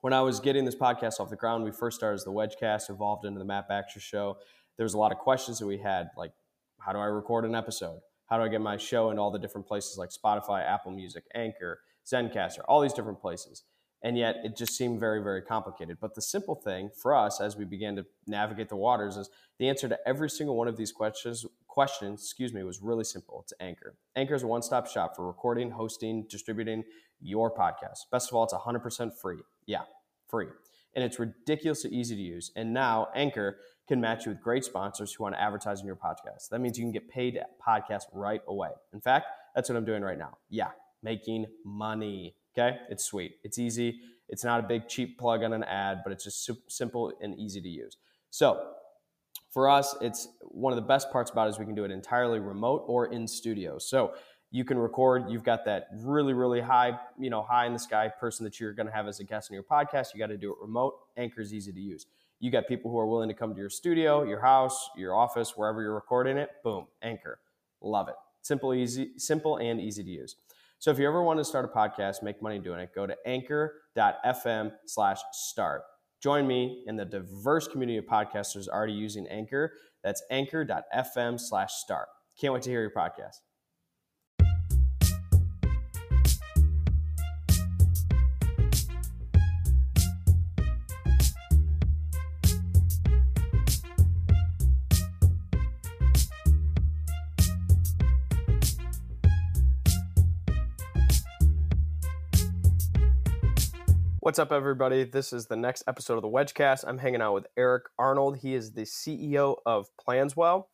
When I was getting this podcast off the ground, we first started as the Wedgecast, evolved into the Matt Baxter Show. There was a lot of questions that we had, like how do I record an episode? How do I get my show into all the different places like Spotify, Apple Music, Anchor, Zencastr, all these different places? And yet it just seemed very, very complicated. But the simple thing for us as we began to navigate the waters is the answer to every single one of these questions questions, excuse me, was really simple. It's Anchor. Anchor is a one-stop shop for recording, hosting, distributing your podcast. Best of all, it's 100% free. Yeah, free. And it's ridiculously easy to use. And now Anchor can match you with great sponsors who want to advertise in your podcast. That means you can get paid podcast right away. In fact, that's what I'm doing right now. Yeah, making money. Okay, it's sweet. It's easy. It's not a big cheap plug on an ad, but it's just simple and easy to use. So for us, it's one of the best parts about it is we can do it entirely remote or in studio. So you can record. You've got that really, really high, you know, high in the sky person that you're going to have as a guest on your podcast. You got to do it remote. Anchor is easy to use. You got people who are willing to come to your studio, your house, your office, wherever you're recording it. Boom, Anchor. Love it. Simple, easy, simple, and easy to use. So if you ever want to start a podcast, make money doing it, go to anchor.fm slash start. Join me in the diverse community of podcasters already using Anchor. That's anchor.fm slash start. Can't wait to hear your podcast. What's up, everybody? This is the next episode of the Wedgecast. I'm hanging out with Eric Arnold. He is the CEO of Planswell.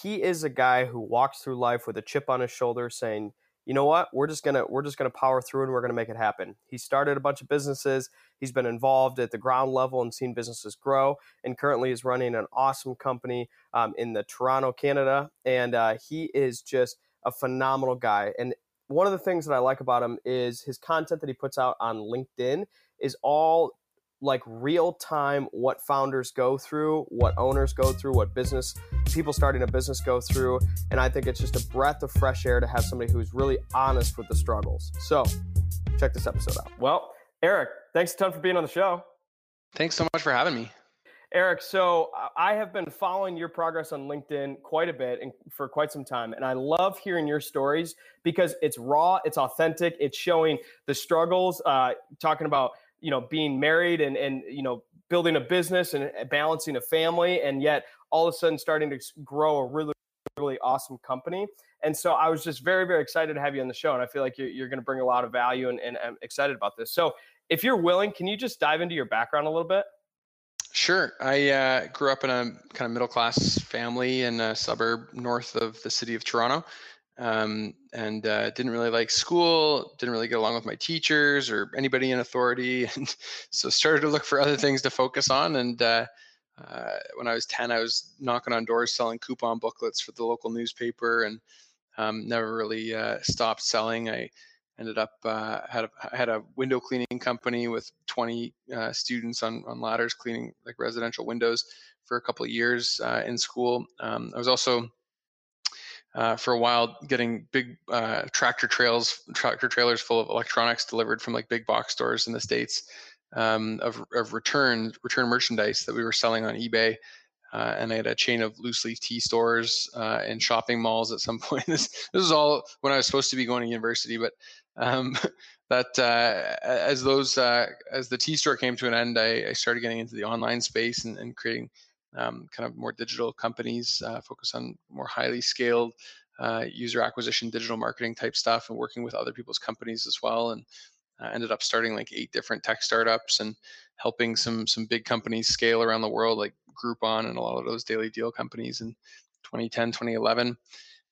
He is a guy who walks through life with a chip on his shoulder, saying, "You know what? We're just gonna we're just gonna power through and we're gonna make it happen." He started a bunch of businesses. He's been involved at the ground level and seen businesses grow, and currently is running an awesome company um, in the Toronto, Canada. And uh, he is just a phenomenal guy. And one of the things that I like about him is his content that he puts out on LinkedIn is all like real time what founders go through, what owners go through, what business people starting a business go through. And I think it's just a breath of fresh air to have somebody who's really honest with the struggles. So check this episode out. Well, Eric, thanks a ton for being on the show. Thanks so much for having me. Eric, so I have been following your progress on LinkedIn quite a bit and for quite some time. And I love hearing your stories because it's raw, it's authentic, it's showing the struggles, uh, talking about, you know, being married and, and, you know, building a business and balancing a family. And yet all of a sudden starting to grow a really, really awesome company. And so I was just very, very excited to have you on the show. And I feel like you're, you're going to bring a lot of value and, and I'm excited about this. So if you're willing, can you just dive into your background a little bit? Sure. I uh, grew up in a kind of middle class family in a suburb north of the city of Toronto. Um, and uh, didn't really like school, didn't really get along with my teachers or anybody in authority. And so started to look for other things to focus on. And uh, uh when I was 10, I was knocking on doors selling coupon booklets for the local newspaper and um, never really uh, stopped selling. I ended up uh, had a had a window cleaning company with 20 uh, students on on ladders cleaning like residential windows for a couple of years uh, in school. Um, I was also uh, for a while getting big uh, tractor trails tractor trailers full of electronics delivered from like big box stores in the states um, of of return return merchandise that we were selling on eBay. Uh, and I had a chain of loose leaf tea stores uh, and shopping malls at some point. This, this was all when I was supposed to be going to university, but um, that uh, as those uh, as the tea store came to an end, I, I started getting into the online space and, and creating um, kind of more digital companies, uh, focus on more highly scaled uh, user acquisition, digital marketing type stuff, and working with other people's companies as well. And uh, ended up starting like eight different tech startups and helping some some big companies scale around the world, like Groupon and a lot of those daily deal companies in 2010, 2011.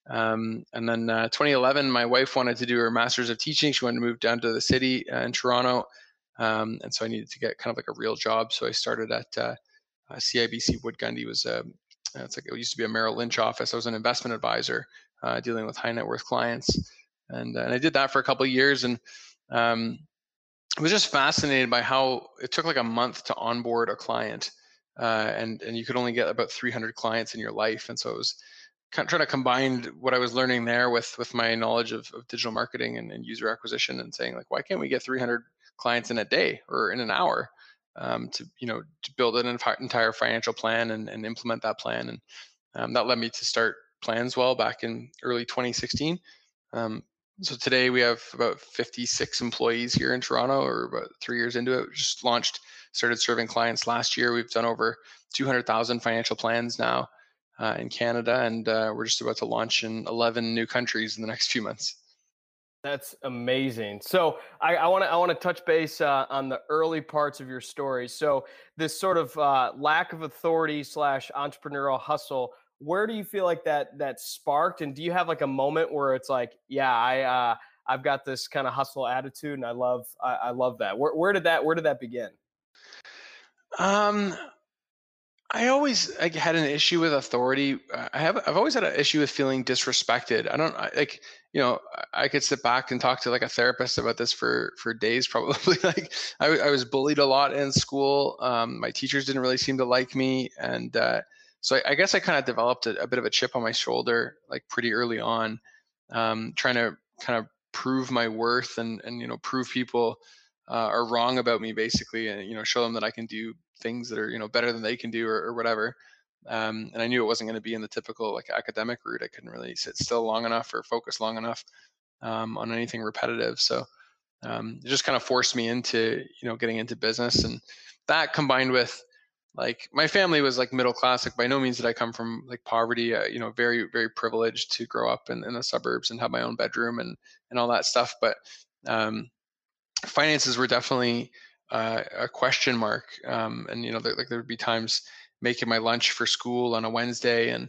Um, and then uh, 2011, my wife wanted to do her master's of teaching. She wanted to move down to the city uh, in Toronto. um, and so I needed to get kind of like a real job. So I started at uh, uh, CIBC Wood Gundy was a um, it's like it used to be a Merrill Lynch office. I was an investment advisor uh, dealing with high net worth clients, and and I did that for a couple of years, and um, I was just fascinated by how it took like a month to onboard a client, uh, and and you could only get about 300 clients in your life, and so it was kind of trying to combine what I was learning there with with my knowledge of, of digital marketing and, and user acquisition, and saying like, why can't we get 300 clients in a day or in an hour? um, to you know to build an entire financial plan and, and implement that plan? And um, that led me to start Planswell back in early 2016 um, so today we have about 56 employees here in toronto or about three years into it. We just launched started serving clients last year. We've done over 200000 financial plans now uh, in canada and uh, we're just about to launch in 11 new countries in the next few months that's amazing. So I want to I want to touch base uh, on the early parts of your story. So this sort of uh, lack of authority slash entrepreneurial hustle. Where do you feel like that that sparked? And do you have like a moment where it's like, yeah, I uh, I've got this kind of hustle attitude, and I love I, I love that. Where where did that where did that begin? Um, I always like, had an issue with authority. I have I've always had an issue with feeling disrespected. I don't like you know I could sit back and talk to like a therapist about this for for days probably. like I, I was bullied a lot in school. Um, my teachers didn't really seem to like me, and uh, so I, I, guess I kind of developed a, a, bit of a chip on my shoulder like pretty early on, um, trying to kind of prove my worth and and you know prove people uh, are wrong about me basically, and you know show them that I can do things that are you know better than they can do or, or whatever. Um, and I knew it wasn't going to be in the typical like academic route. I couldn't really sit still long enough or focus long enough um, on anything repetitive. So um, it just kind of forced me into you know getting into business, and that combined with like my family was like middle class. Like by no means did I come from like poverty. Uh, you know, very very privileged to grow up in, in the suburbs and have my own bedroom and and all that stuff. But um, finances were definitely uh, a question mark. Um, and you know, there, like there would be times making my lunch for school on a Wednesday, and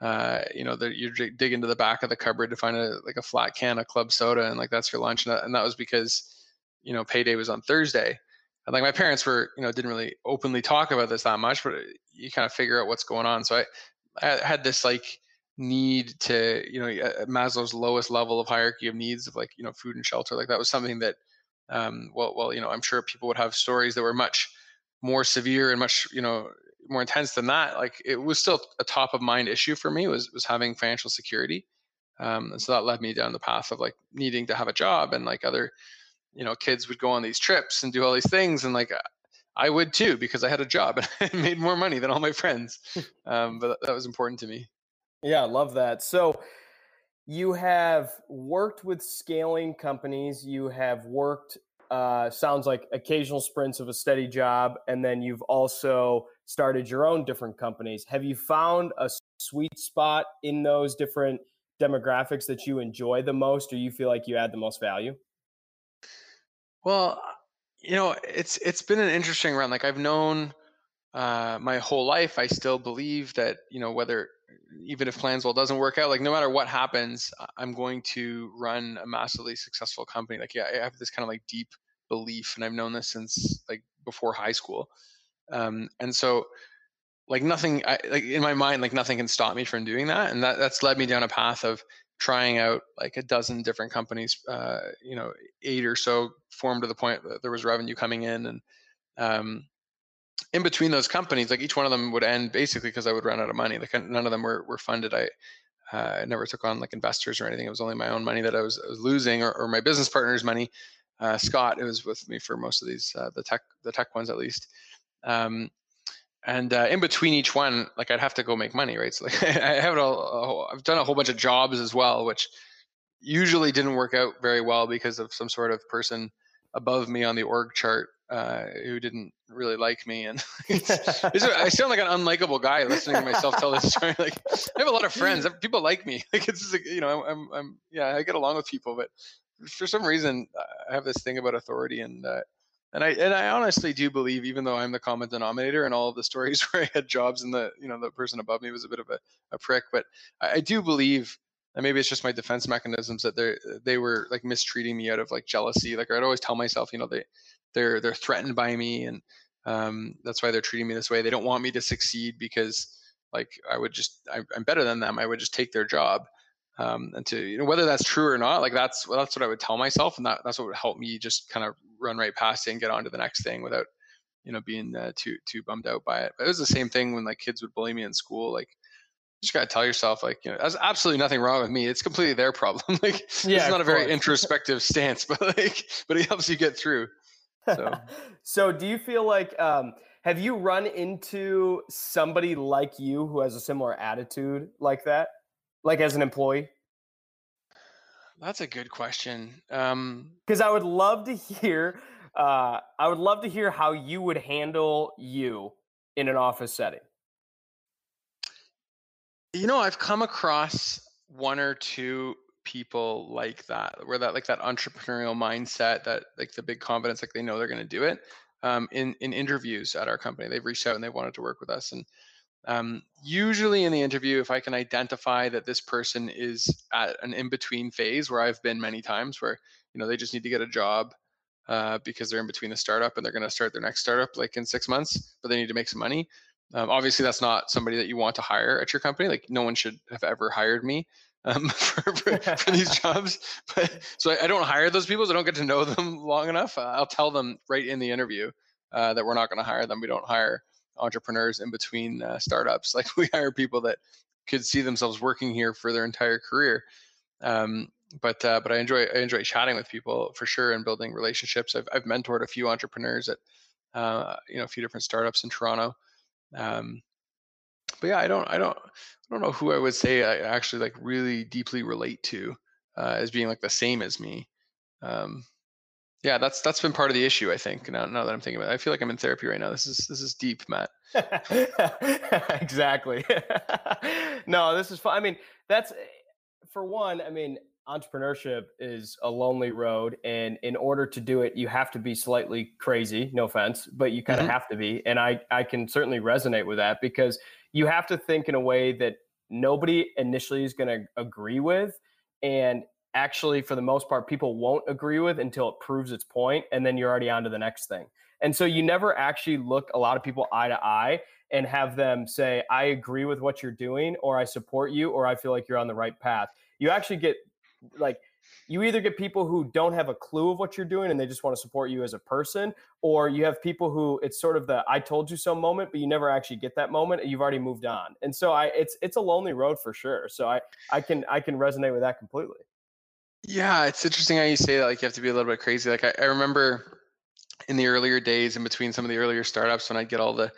uh, you know, that you dig into the back of the cupboard to find a like a flat can of club soda, and like that's your lunch, and that, and that was because you know payday was on Thursday. And like my parents were, you know, didn't really openly talk about this that much, but you kind of figure out what's going on. So I, I had this like need to, you know, Maslow's lowest level of hierarchy of needs of like, you know, food and shelter. Like that was something that um, well, well, you know, I'm sure people would have stories that were much more severe and much, you know, more intense than that. Like it was still a top of mind issue for me was was having financial security, um, and so that led me down the path of like needing to have a job and like other, you know, kids would go on these trips and do all these things and like I would too because I had a job and I made more money than all my friends. Um, but that was important to me. Yeah, I love that. So you have worked with scaling companies you have worked uh, sounds like occasional sprints of a steady job and then you've also started your own different companies. Have you found a sweet spot in those different demographics that you enjoy the most or you feel like you add the most value? Well you know it's it's been an interesting run. Like i've known uh, my whole life i still believe that you know whether even if Planswell doesn't work out, like no matter what happens, I'm going to run a massively successful company. Like, yeah, I have this kind of like deep belief, and I've known this since like before high school. Um, and so, like nothing, I, like in my mind, like nothing can stop me from doing that. And that that's led me down a path of trying out like a dozen different companies. Uh, you know, eight or so formed to the point that there was revenue coming in, and um, in between those companies, like each one of them would end basically because I would run out of money. Like none of them were, were funded. I, uh, I never took on like investors or anything. It was only my own money that I was, I was losing, or, or, my business partner's money. Uh, Scott, it was with me for most of these, uh, the tech, the tech ones at least. Um, and uh, in between each one, like I'd have to go make money, right? So like I have it all. I've done a whole bunch of jobs as well, which usually didn't work out very well because of some sort of person above me on the org chart uh, who didn't really like me, and I sound like an unlikable guy listening to myself tell this story. Like I have a lot of friends, people like me. Like it's just, you know, I'm, I'm, yeah, I get along with people, but for some reason, I have this thing about authority, and uh, and I and I honestly do believe, even though I'm the common denominator in all of the stories where I had jobs and the you know the person above me was a bit of a, a prick, but I, I do believe and maybe it's just my defense mechanisms that they they were like mistreating me out of like jealousy. Like I'd always tell myself, you know, they they're they're threatened by me and um, that's why they're treating me this way. They don't want me to succeed because like i would just I, am better than them. I would just take their job um, and to you know whether that's true or not like that's that's what i would tell myself and that, that's what would help me just kind of run right past it and get on to the next thing without you know being uh, too too bummed out by it. But it was the same thing when like kids would bully me in school like you just gotta tell yourself like you know there's absolutely nothing wrong with me. It's completely their problem. Like yeah, it's not a very introspective stance but like but it helps you get through so so do you feel like um have you run into somebody like you who has a similar attitude like that? Like as an employee? That's a good question. Um because i would love to hear uh i would love to hear how you would handle you in an office setting. You know, I've come across one or two people like that, where that like that entrepreneurial mindset, that like the big confidence, like they know they're going to do it. Um, in in interviews at our company, they've reached out and they wanted to work with us, and um, usually in the interview, if I can identify that this person is at an in between phase, where I've been many times, where you know they just need to get a job uh, because they're in between the startup and they're going to start their next startup like in six months, but they need to make some money. Um, obviously, that's not somebody that you want to hire at your company. Like, no one should have ever hired me um, for, for, for, these jobs. But so I, I, don't hire those people. So I don't get to know them long enough. Uh, I'll tell them right in the interview uh, that we're not going to hire them. We don't hire entrepreneurs in between uh, startups. Like, we hire people that could see themselves working here for their entire career. Um, but uh, but I enjoy I enjoy chatting with people for sure and building relationships. I've I've mentored a few entrepreneurs at uh, you know a few different startups in Toronto. Um, but yeah, I don't, I don't, I don't know who I would say I actually like really deeply relate to uh, as being like the same as me. Um, yeah, that's that's been part of the issue. I think now, now that I'm thinking about it, I feel like I'm in therapy right now. This is this is deep, Matt. exactly. no, this is fun. I mean, that's for one. I mean, entrepreneurship is a lonely road and in order to do it you have to be slightly crazy no offense but you kind of mm-hmm. have to be and i i can certainly resonate with that because you have to think in a way that nobody initially is going to agree with and actually for the most part people won't agree with until it proves its point and then you're already on to the next thing. And so you never actually look a lot of people eye to eye and have them say i agree with what you're doing or i support you or i feel like you're on the right path. You actually get like you either get people who don't have a clue of what you're doing and they just want to support you as a person or you have people who it's sort of the i told you so moment but you never actually get that moment and you've already moved on. And so i it's it's a lonely road for sure. So i i can i can resonate with that completely. Yeah it's interesting how you say that like you have to be a little bit crazy. Like i, I remember in the earlier days in between some of the earlier startups when i'd get all the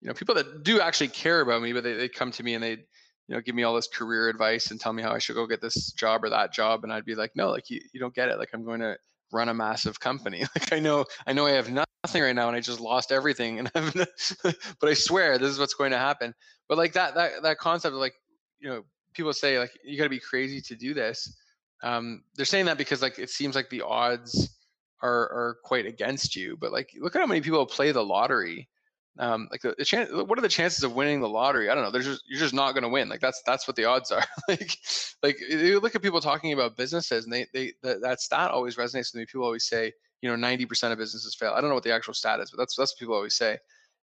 you know people that do actually care about me but they, they come to me and they you know, give me all this career advice and tell me how I should go get this job or that job. And I'd be like, no, like you, you don't get it. Like I'm going to run a massive company. Like I know, I know I have nothing right now and I just lost everything. And I've, but I swear this is what's going to happen. But like that, that, that concept of like, you know, people say like, you gotta be crazy to do this. Um, they're saying that because like, it seems like the odds are, are quite against you, but like, look at how many people play the lottery um, like the, the chance, what are the chances of winning the lottery? I don't know. There's just you're just not going to win. Like that's that's what the odds are. like like you look at people talking about businesses, and they they that, that stat always resonates with me. People always say, you know, 90% of businesses fail. I don't know what the actual stat is, but that's that's what people always say.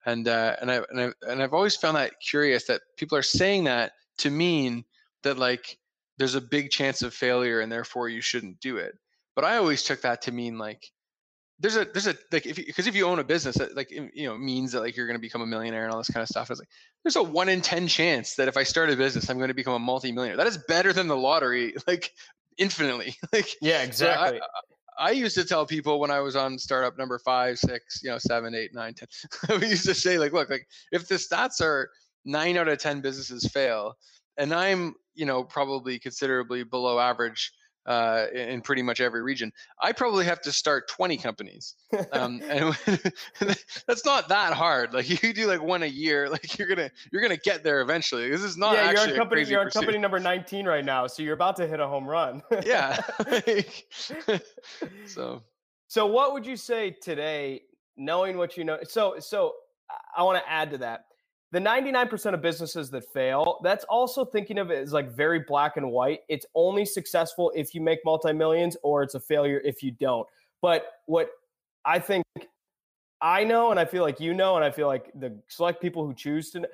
And uh, and I and I and I've always found that curious that people are saying that to mean that like there's a big chance of failure and therefore you shouldn't do it. But I always took that to mean like there's a there's a like if because if you own a business that like you know means that like you're going to become a millionaire and all this kind of stuff it's like there's a one in ten chance that if i start a business i'm going to become a multi-millionaire. That is better than the lottery like infinitely. Like yeah exactly so I, I, used to tell people when i was on startup number five six you know seven eight nine ten we used to say like look like if the stats are nine out of ten businesses fail and i'm you know probably considerably below average uh, in pretty much every region. I probably have to start 20 companies. Um, and that's not that hard. Like you do like one a year, like you're going to, you're going to get there eventually. This is not yeah, you're on company, you're on company number 19 right now. So you're about to hit a home run. yeah. so, so what would you say today, knowing what you know? So, so I want to add to that the 99% of businesses that fail, that's also thinking of it as like very black and white. It's only successful if you make multi millions, or it's a failure if you don't. But what I think I know, and I feel like you know, and I feel like the select people who choose to.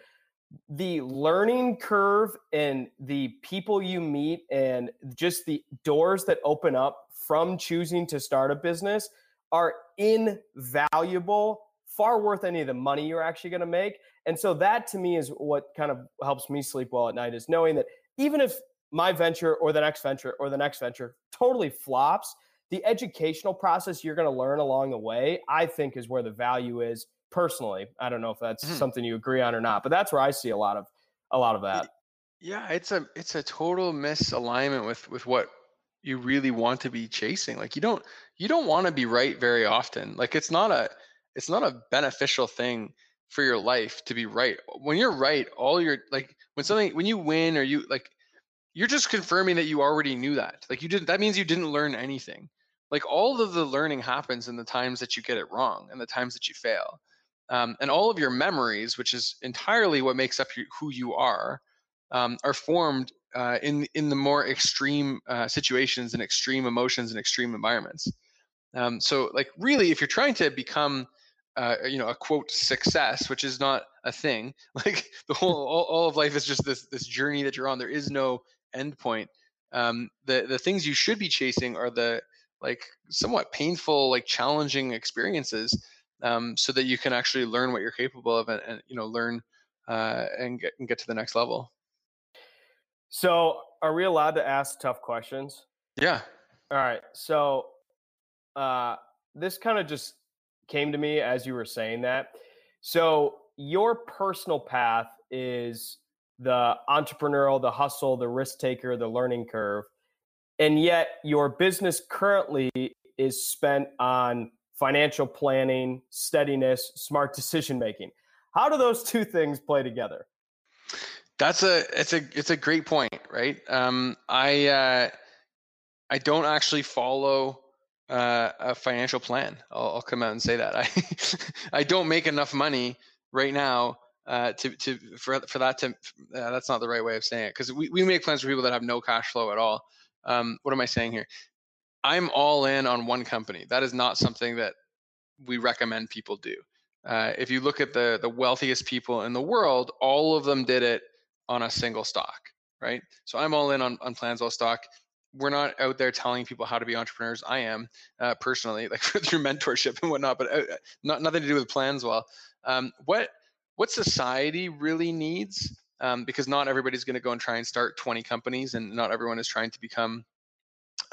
The learning curve and the people you meet, and just the doors that open up from choosing to start a business are invaluable, far worth any of the money you're actually going to make. And so that to me is what kind of helps me sleep well at night is knowing that even if my venture or the next venture or the next venture totally flops, the educational process you're going to learn along the way, I think is where the value is personally. I don't know if that's mm-hmm. something you agree on or not, but that's where I see a lot of a lot of that. Yeah, it's a it's a total misalignment with with what you really want to be chasing. Like you don't you don't want to be right very often. Like it's not a it's not a beneficial thing for your life to be right. When you're right, all your like when something when you win or you like you're just confirming that you already knew that. Like you didn't that means you didn't learn anything. Like all of the learning happens in the times that you get it wrong and the times that you fail. Um, and all of your memories, which is entirely what makes up who you are, um, are formed uh, in in the more extreme uh, situations and extreme emotions and extreme environments. Um, so, like, really, if you're trying to become, uh, you know, a quote success, which is not a thing, like the whole all, all, of life is just this this journey that you're on. There is no end point. Um, the the things you should be chasing are the like somewhat painful, like challenging experiences, um, so that you can actually learn what you're capable of and, and you know learn uh, and get and get to the next level. So, are we allowed to ask tough questions? Yeah. All right. So, uh, this kind of just came to me as you were saying that. So, your personal path is the entrepreneurial, the hustle, the risk taker, the learning curve. And yet, your business currently is spent on financial planning, steadiness, smart decision making. How do those two things play together? That's a it's a it's a great point, right? Um, I uh, I don't actually follow uh, a financial plan. I'll, I'll, come out and say that I I don't make enough money right now uh, to to for for that to uh, that's not the right way of saying it because we, we make plans for people that have no cash flow at all. Um, what am I saying here? I'm all in on one company. That is not something that we recommend people do. Uh, if you look at the the wealthiest people in the world, all of them did it on a single stock, right? So I'm all in on, on Planswell stock. We're not out there telling people how to be entrepreneurs. I am uh, personally, like through mentorship and whatnot, but uh, not nothing to do with Planswell. Um, what what society really needs, um, because not everybody's going to go and try and start 20 companies, and not everyone is trying to become,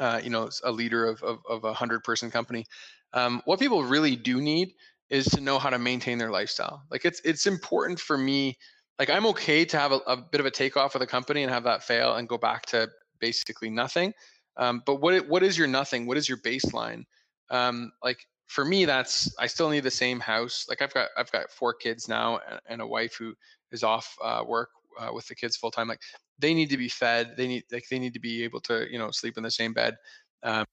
uh, you know, a leader of of, of a hundred person company. Um, what people really do need is to know how to maintain their lifestyle. Like it's it's important for me like I'm okay to have a, a, bit of a takeoff of the company and have that fail and go back to basically nothing. Um, but what what is your nothing? What is your baseline? Um, like for me, that's I still need the same house. Like I've got I've got four kids now and, and a wife who is off uh, work uh, with the kids full time. Like they need to be fed. They need like they need to be able to you know sleep in the same bed. Um,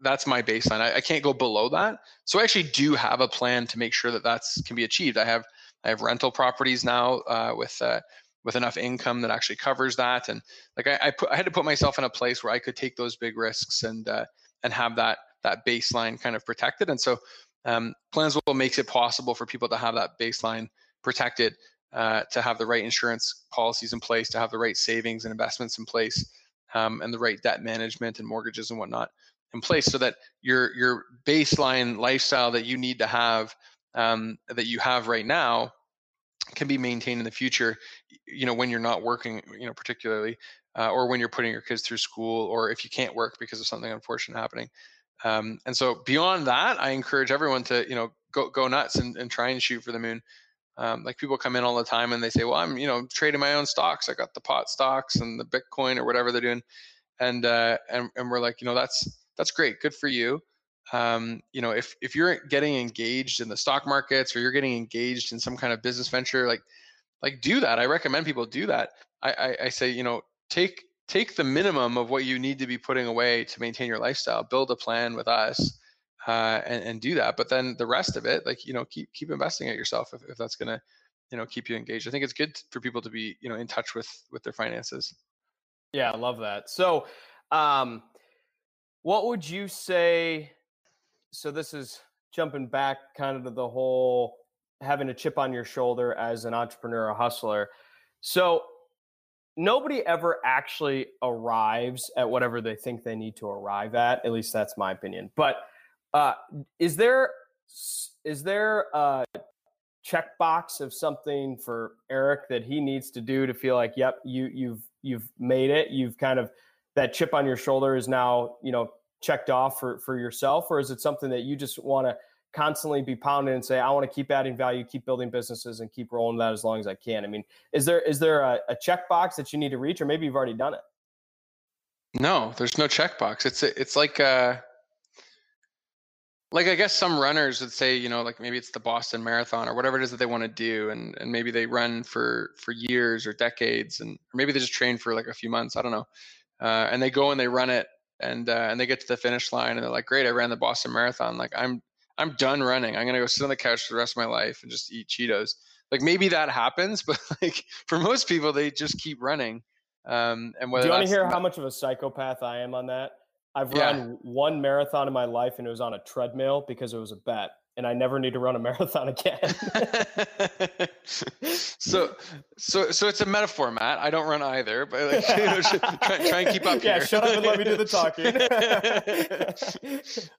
that's my baseline. I, I can't go below that. So I actually do have a plan to make sure that that's can be achieved. I have I have rental properties now uh, with uh, with enough income that actually covers that. And like I, I, put, I had to put myself in a place where I could take those big risks and uh, and have that that baseline kind of protected. And so um, Planswell makes it possible for people to have that baseline protected, uh, to have the right insurance policies in place, to have the right savings and investments in place, um, and the right debt management and mortgages and whatnot in place, so that your your baseline lifestyle that you need to have um, that you have right now can be maintained in the future you know when you're not working you know particularly uh, or when you're putting your kids through school or if you can't work because of something unfortunate happening. Um, and so beyond that i encourage everyone to you know go go nuts and, and try and shoot for the moon. Um, like people come in all the time and they say well i'm you know trading my own stocks. I got the pot stocks and the bitcoin or whatever they're doing. And uh, and, and we're like you know that's that's great. Good for you um, you know if if you're getting engaged in the stock markets or you're getting engaged in some kind of business venture like like do that. I recommend people do that. I i, I say you know take take the minimum of what you need to be putting away to maintain your lifestyle. Build a plan with us uh, and, and do that. But then the rest of it like you know keep keep investing at yourself if, if that's going to you know keep you engaged. I think it's good for people to be you know in touch with with their finances. Yeah i love that. So um what would you say so this is jumping back kind of to the whole having a chip on your shoulder as an entrepreneur, a hustler. So nobody ever actually arrives at whatever they think they need to arrive at. At least that's my opinion. But uh, is there is there a checkbox of something for Eric that he needs to do to feel like, yep, you you've you've made it. You've kind of that chip on your shoulder is now you know checked off for for yourself, or is it something that you just want to constantly be pounding and say, I want to keep adding value, keep building businesses, and keep rolling that as long as I can. I mean, is there is there a, a checkbox that you need to reach, or maybe you've already done it? No, there's no checkbox. It's it's like uh, like I guess some runners would say, you know, like maybe it's the Boston Marathon or whatever it is that they want to do, and and maybe they run for for years or decades, and or maybe they just train for like a few months. I don't know, uh, and they go and they run it, and uh, and they get to the finish line, and they're like, great, I ran the Boston Marathon. Like I'm I'm done running. I'm gonna go sit on the couch for the rest of my life and just eat Cheetos. Like maybe that happens, but like for most people, they just keep running. Um, and whether do you want to hear how much of a psychopath I am on that? I've yeah. run one marathon in my life, and it was on a treadmill because it was a bet and I never need to run a marathon again. so, so, so it's a metaphor, Matt. I don't run either, but like, you know, try, try, and keep up yeah, here. shut up and let me do the talking.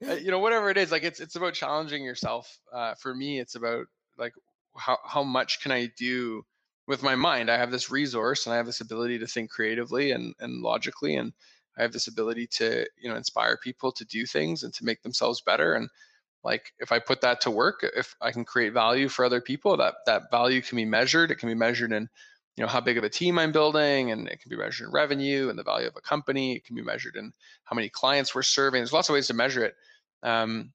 Uh, you know, whatever it is, like it's it's about challenging yourself. Uh, for me, it's about like how how much can I do with my mind? I have this resource and I have this ability to think creatively and and logically, and I have this ability to you know inspire people to do things and to make themselves better and like if i put that to work if i can create value for other people that that value can be measured. It can be measured in you know how big of a team i'm building and it can be measured in revenue and the value of a company. It can be measured in how many clients we're serving. There's lots of ways to measure it. Um,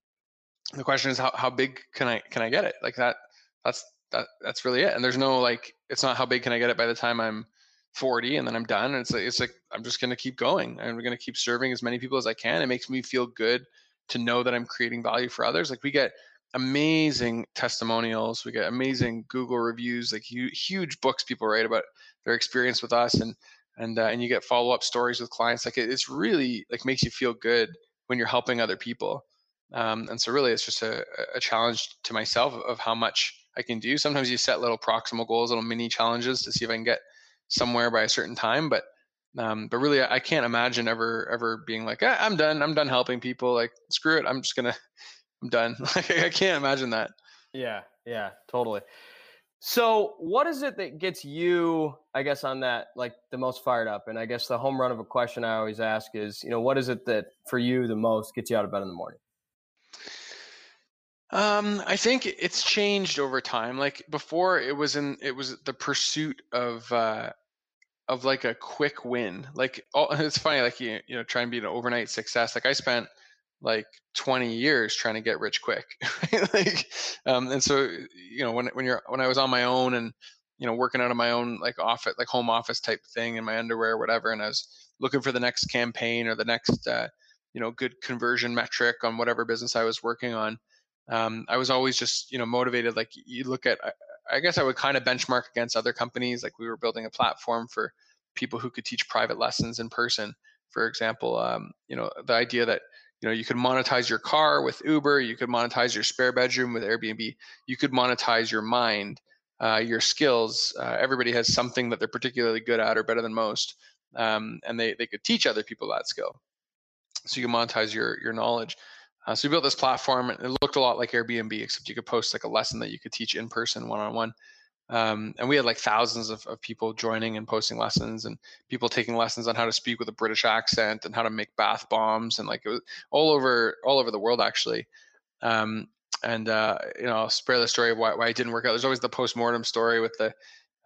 the question is how, how big can i can i get it? Like that that's that that's really it. And there's no like it's not how big can i get it by the time i'm 40 and then i'm done. And it's like it's like i'm just going to keep going i'm going to keep serving as many people as i can. It makes me feel good to know that I'm creating value for others. Like we get amazing testimonials, we get amazing Google reviews, like huge books people write about their experience with us, and and uh, and you get follow up stories with clients. Like it, it's really like makes you feel good when you're helping other people. Um, and so really, it's just a, a challenge to myself of how much I can do. Sometimes you set little proximal goals, little mini challenges to see if I can get somewhere by a certain time, but um, but really, I can't imagine ever ever being like, ah, I'm done. I'm done helping people. Like, screw it. I'm just gonna, I'm done. Like, I can't imagine that. Yeah, yeah, totally. So, what is it that gets you, I guess, on that like the most fired up? And I guess the home run of a question I always ask is, you know, what is it that for you the most gets you out of bed in the morning? Um, I think it's changed over time. Like before, it was in it was the pursuit of uh, of like a quick win. Like it's funny, like you you know, try and be an overnight success. Like I spent like 20 years trying to get rich quick. like, um, and so you know, when when you're when I was on my own and you know working out of my own like office, like home office type thing in my underwear whatever, and I was looking for the next campaign or the next uh, you know good conversion metric on whatever business I was working on. Um, I was always just you know motivated. Like you look at I guess I would kind of benchmark against other companies. Like we were building a platform for people who could teach private lessons in person. For example, um, you know, the idea that you know you could monetize your car with Uber, you could monetize your spare bedroom with Airbnb, you could monetize your mind, uh, your skills. Uh, everybody has something that they're particularly good at or better than most, um, and they they could teach other people that skill. So you can monetize your your knowledge. Uh, so we built this platform. And it looked a lot like Airbnb, except you could post like a lesson that you could teach in person, one on one. and we had like thousands of, of people joining and posting lessons, and people taking lessons on how to speak with a British accent and how to make bath bombs, and like it was all over all over the world actually. Um, and uh, you know, I'll spare the story of why, why it didn't work out. There's always the post mortem story with the,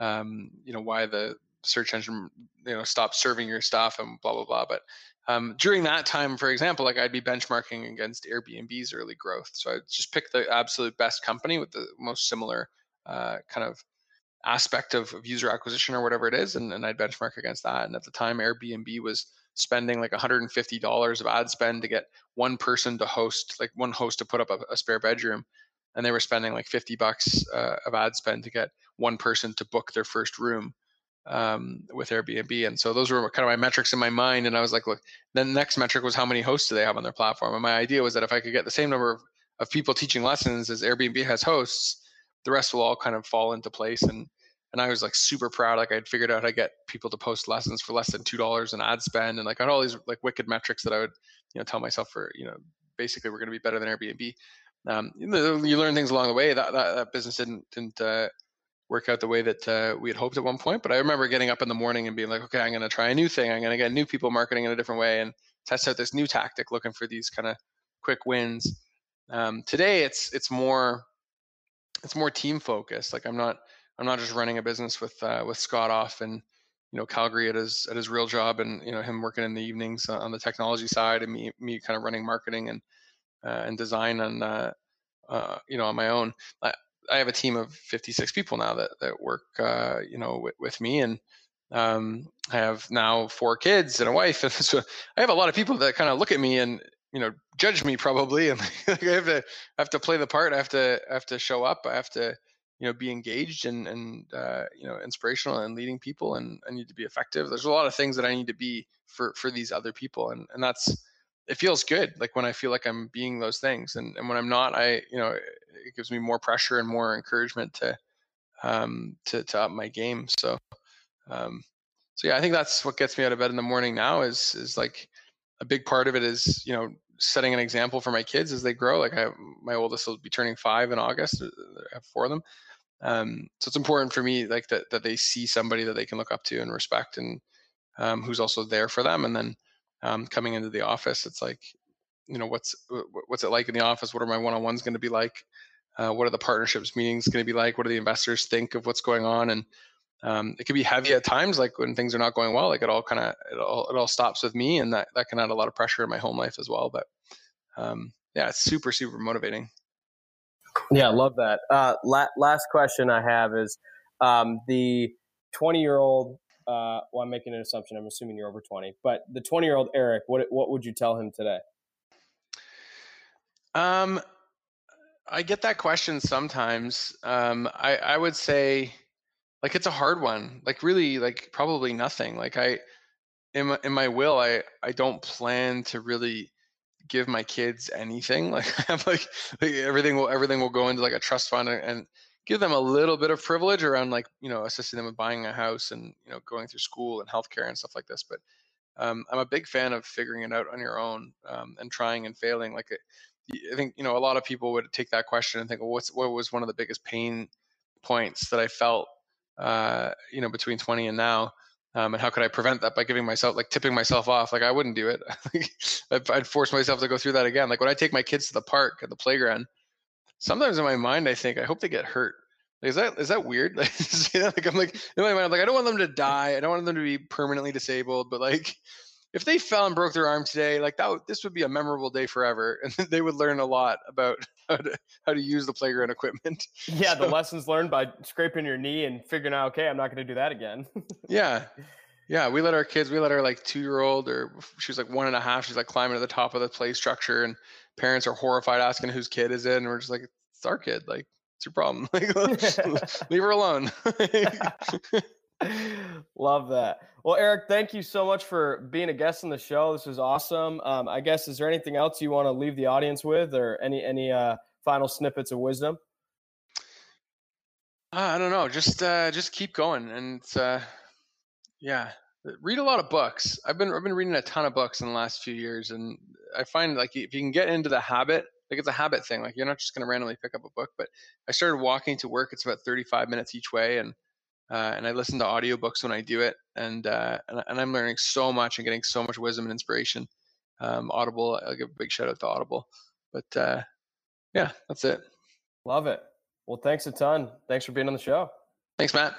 um, you know, why the search engine you know stopped serving your stuff and blah blah blah. But um, during that time, for example, like I'd be benchmarking against Airbnb's early growth. So I'd just pick the absolute best company with the most similar uh, kind of aspect of, of, user acquisition or whatever it is, and, and I'd benchmark against that. And at the time, Airbnb was spending like $150 of ad spend to get one person to host, like one host to put up a, a spare bedroom, and they were spending like 50 bucks uh, of ad spend to get one person to book their first room um, with Airbnb. And so those were kind of my metrics in my mind. And I was like, look, the next metric was how many hosts do they have on their platform? And my idea was that if I could get the same number of, of people teaching lessons as Airbnb has hosts, the rest will all kind of fall into place. And and I was like super proud. Like I'd figured out how to get people to post lessons for less than two dollars in ad spend, and like I had all these like wicked metrics that I would you know tell myself for you know basically we're going to be better than Airbnb. Um, you, know, you learn things along the way. That that, that business didn't didn't uh, work out the way that uh, we had hoped at one point. But I remember getting up in the morning and being like, okay, I'm going to try a new thing. I'm going to get new people marketing in a different way and test out this new tactic, looking for these kind of quick wins. Um, today, it's it's more it's more team focused. Like I'm not I'm not just running a business with uh, with Scott off and you know Calgary at his at his real job and you know him working in the evenings on the technology side and me me kind of running marketing and uh, and design and uh, uh, you know on my own. I, I have a team of 56 people now that that work uh, you know with, with me and um, I have now four kids and a wife and so I have a lot of people that kind of look at me and you know judge me probably and like, I have to I have to play the part I have to I have to show up I have to you know be engaged and and uh, you know inspirational and leading people and I need to be effective. There's a lot of things that I need to be for for these other people and and that's it feels good like when I feel like I'm being those things and and when I'm not I you know it gives me more pressure and more encouragement to um to to up my game so um so yeah I think that's what gets me out of bed in the morning now is is like a big part of it is you know setting an example for my kids as they grow like I my oldest will be turning 5 in August uh, I have four of them um, so it's important for me like that that they see somebody that they can look up to and respect and um, who's also there for them and then um, coming into the office it's like you know what's what's it like in the office what are my one-on-ones going to be like uh, what are the partnerships meetings going to be like what do the investors think of what's going on and um, it can be heavy at times like when things are not going well like it all kind of it all, it all stops with me and that, that can add a lot of pressure in my home life as well but um, yeah it's super super motivating yeah, love that. Uh, la- last question I have is um, the 20 year old. Uh, well, I'm making an assumption. I'm assuming you're over 20, but the 20 year old Eric, what what would you tell him today? Um, I get that question sometimes. Um, I I would say, like it's a hard one. Like really, like probably nothing. Like I, in my, in my will, I I don't plan to really give my kids anything. Like I have like, like everything will everything will go into like a trust fund and give them a little bit of privilege around like you know assisting them with buying a house and you know going through school and healthcare and stuff like this. But um, I'm a big fan of figuring it out on your own um, and trying and failing. Like I think you know a lot of people would take that question and think, well, what's what was one of the biggest pain points that I felt uh, you know between 20 and now um, and how could I prevent that by giving myself like tipping myself off? Like I wouldn't do it. I'd force myself to go through that again. Like when I take my kids to the park at the playground, sometimes in my mind I think I hope they get hurt. Like, is that is that weird? like I'm like in my mind I'm like I don't want them to die. I don't want them to be permanently disabled. But like if they fell and broke their arm today, like that, this would be a memorable day forever, and they would learn a lot about how to how to use the playground equipment. Yeah, so, the lessons learned by scraping your knee and figuring out, okay, I'm not going to do that again. yeah, yeah. We let our kids, we let our like two year old, or she was like one and a half. She's like climbing to the top of the play structure, and parents are horrified, asking whose kid is it, and we're just like, it's our kid. Like, it's your problem. Like, leave her alone. Love that. Well, Eric, thank you so much for being a guest on the show. This was awesome. Um, I guess is there anything else you want to leave the audience with, or any any uh, final snippets of wisdom? Uh, I don't know. Just uh, just keep going, and uh, yeah, read a lot of books. I've been I've been reading a ton of books in the last few years, and I find like if you can get into the habit, like it's a habit thing. Like you're not just going to randomly pick up a book. But I started walking to work. It's about 35 minutes each way, and uh, and I listen to audiobooks when I do it, and, uh, and, and I'm learning so much and getting so much wisdom and inspiration. Um, Audible, I'll give a big shout out to Audible. But uh, yeah, that's it. Love it. Well, thanks a ton. Thanks for being on the show. Thanks, Matt.